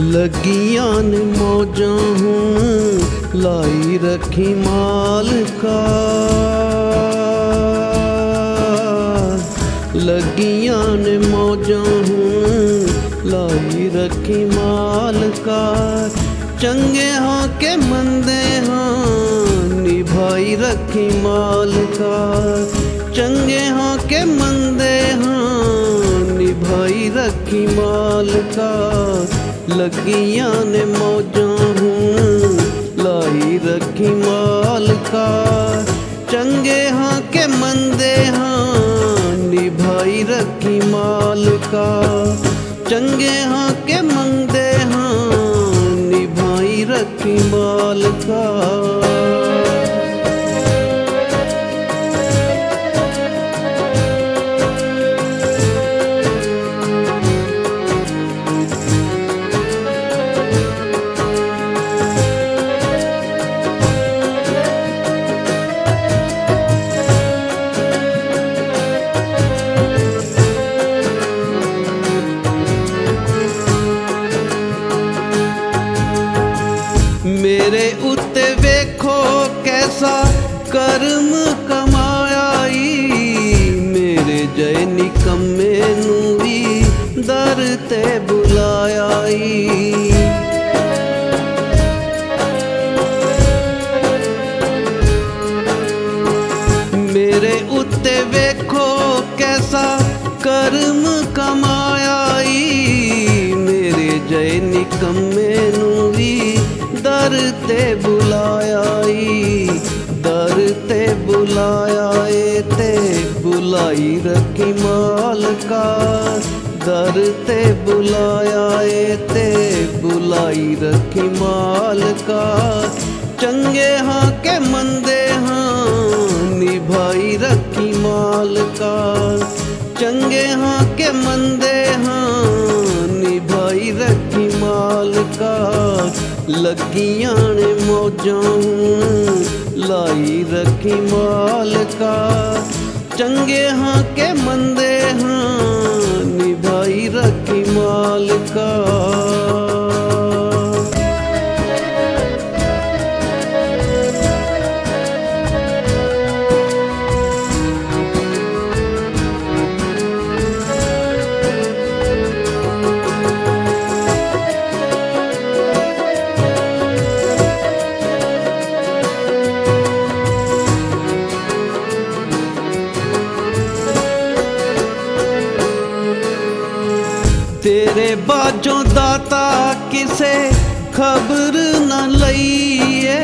लगियान मौजा हूँ, लाई रखी माल का। लगियान मौजा हूँ, लाई रखी माल का। चंगे हों के मंदे हों, निभाई रखी माल का। चंगे हों के मंदे हों, निभाई रखी माल का। लगिया ने मौजा हूँ लाई रखी मालका चंगे हाँ के मंदे हाँ निभाई रखी मालका चंगे हाँ के मंदे हाँ निभाई रखी मालका ਕਰਮ ਕਮਾਇਆ ਈ। ਮੇਰੇ ਜੈ ਨਿਕੰਮੇ ਨੂੰ ਵੀ ਦਰ ਤੇ ਬੁਲਾਇਆ ਈ। ਮੇਰੇ ਉੱਤੇ ਵੇਖੋ ਕੈਸਾ ਕਰਮ ਕਮਾਇਆ ਈ। ਮੇਰੇ ਜੈ ਨਿਕੰਮੇ ਨੂੰ ਵੀ ਦਰ ਤੇ ਬੁਲਾਇਆ ते बुलाया, ए ते बुलाई रखी माल का। दर ते बुलाया, ए ते बुलाई रखी माल का। चंगे हाँ के मंदे हाँ निभाई रखी माल का। चंगे हाँ के मंदे ਲੱਗੀਆਂ ਨੇ ਮੌਜਾਂ ਹੂੰ, ਲਾਈ ਰੱਖੀ ਮਾਲਕਾ। ਚੰਗੇ ਹਾਂ ਕਿ ਮੰਦੇ ਹਾਂ। ਨਿਭਾਈ ਰੱਖੀ ਮਾਲਕਾ। ਤੇਰੇ ਬਾਝੋਂ ਦਾਤਾ ਕਿਸੇ ਖਬਰ ਨਾ ਲਈਏ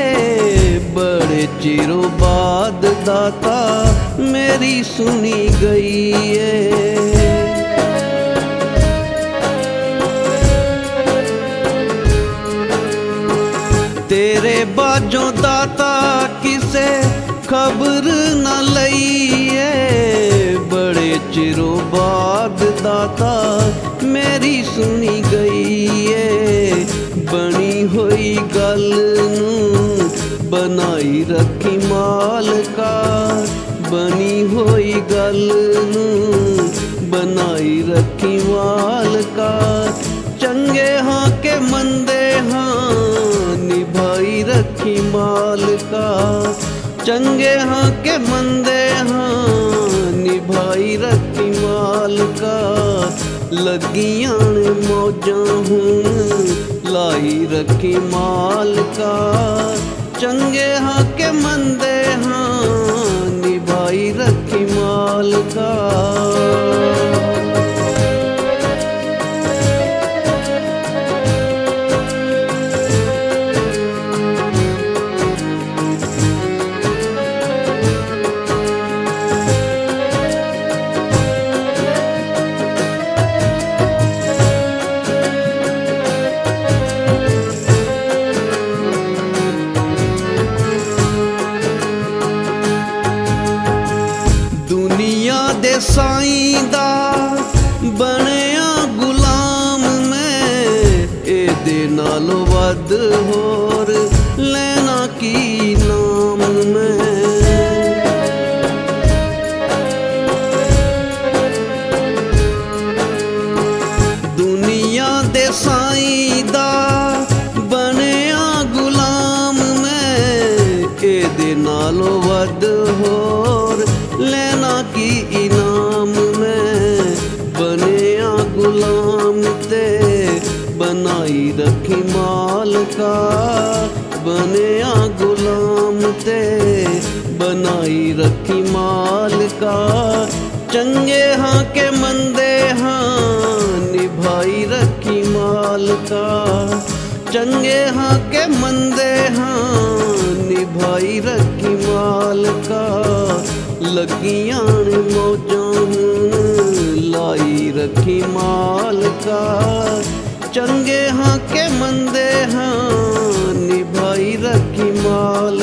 ਬੜੇ ਚਿਰੋਂ ਬਾਅਦ ਦਾਤਾ ਮੇਰੀ ਸੁਣੀ ਗਈ ਏ ਤੇਰੇ ਬਾਝੋਂ ਦਾਤਾ ਕਿਸੇ ਖਬਰ ਨਾ ਲਈਏ ਬੜੇ ਚਿਰੋਂ ਬਾਅਦ ਦਾਤਾ ਮੇਰੀ ਸੁਣੀ ਗਈ ਏ ਬਣੀ ਹੋਈ ਗੱਲ ਨੂੰ ਬਣਾਈ ਰੱਖੀ ਮਾਲਕਾ ਬਣੀ ਹੋਈ ਗੱਲ ਨੂੰ ਬਣਾਈ ਰੱਖੀ ਮਾਲਕਾ ਚੰਗੇ ਹਾਂ ਕਿ ਮੰਦੇ ਹਾਂ ਨਿਭਾਈ ਰੱਖੀ ਮਾਲਕਾ ਚੰਗੇ ਹਾਂ ਕਿ ਮੰਦੇ ਹਾਂ ਨਿਭਾਈ ਰੱਖੀ ਮਾਲਕਾ ਲੱਗੀਆਂ ਨੇ ਮੌਜਾਂ ਹੁਣ। ਲਾਈ ਰੱਖੀ ਮਾਲਕਾ, ਚੰਗੇ ਹਾਂ ਕਿ ਮੰਦੇ ਹਾਂ। ਨਿਭਾਈ ਰੱਖੀ ਮਾਲਕਾ। ਸਾਈਂ ਦਾ ਬਣਿਆ ਗੁਲਾਮ ਮੈਂ। ਇਹਦੇ ਨਾਲ ਵੱਧ ਹੋਰ ਲੈਣਾ ਕੀ ਨਾਮ ਮੈਂ। ਦੁਨੀਆ ਦੇ ਸਾਈਂ ਦਾ ਬਣਿਆ ਗੁਲਾਮ ਮੈਂ। ਇਹਦੇ ਨਾਲ ਵੱਧ ਹੋਰ ਲੈਣਾ ਕੀ बनाई रखी मालका बने आ गुलाम ते बनाई रखी मालका चंगे हाँ के मंदे हाँ निभाई रखी मालका चंगे हाँ के मंदे हाँ निभाई रखी मालका लगिया ने मौजा लाई रखी मालका ਚੰਗੇ ਹਾਂ ਕੇ ਮੰਦੇ ਹਾਂ। ਨਿਭਾਈ ਰੱਖੀ ਮਾਲ।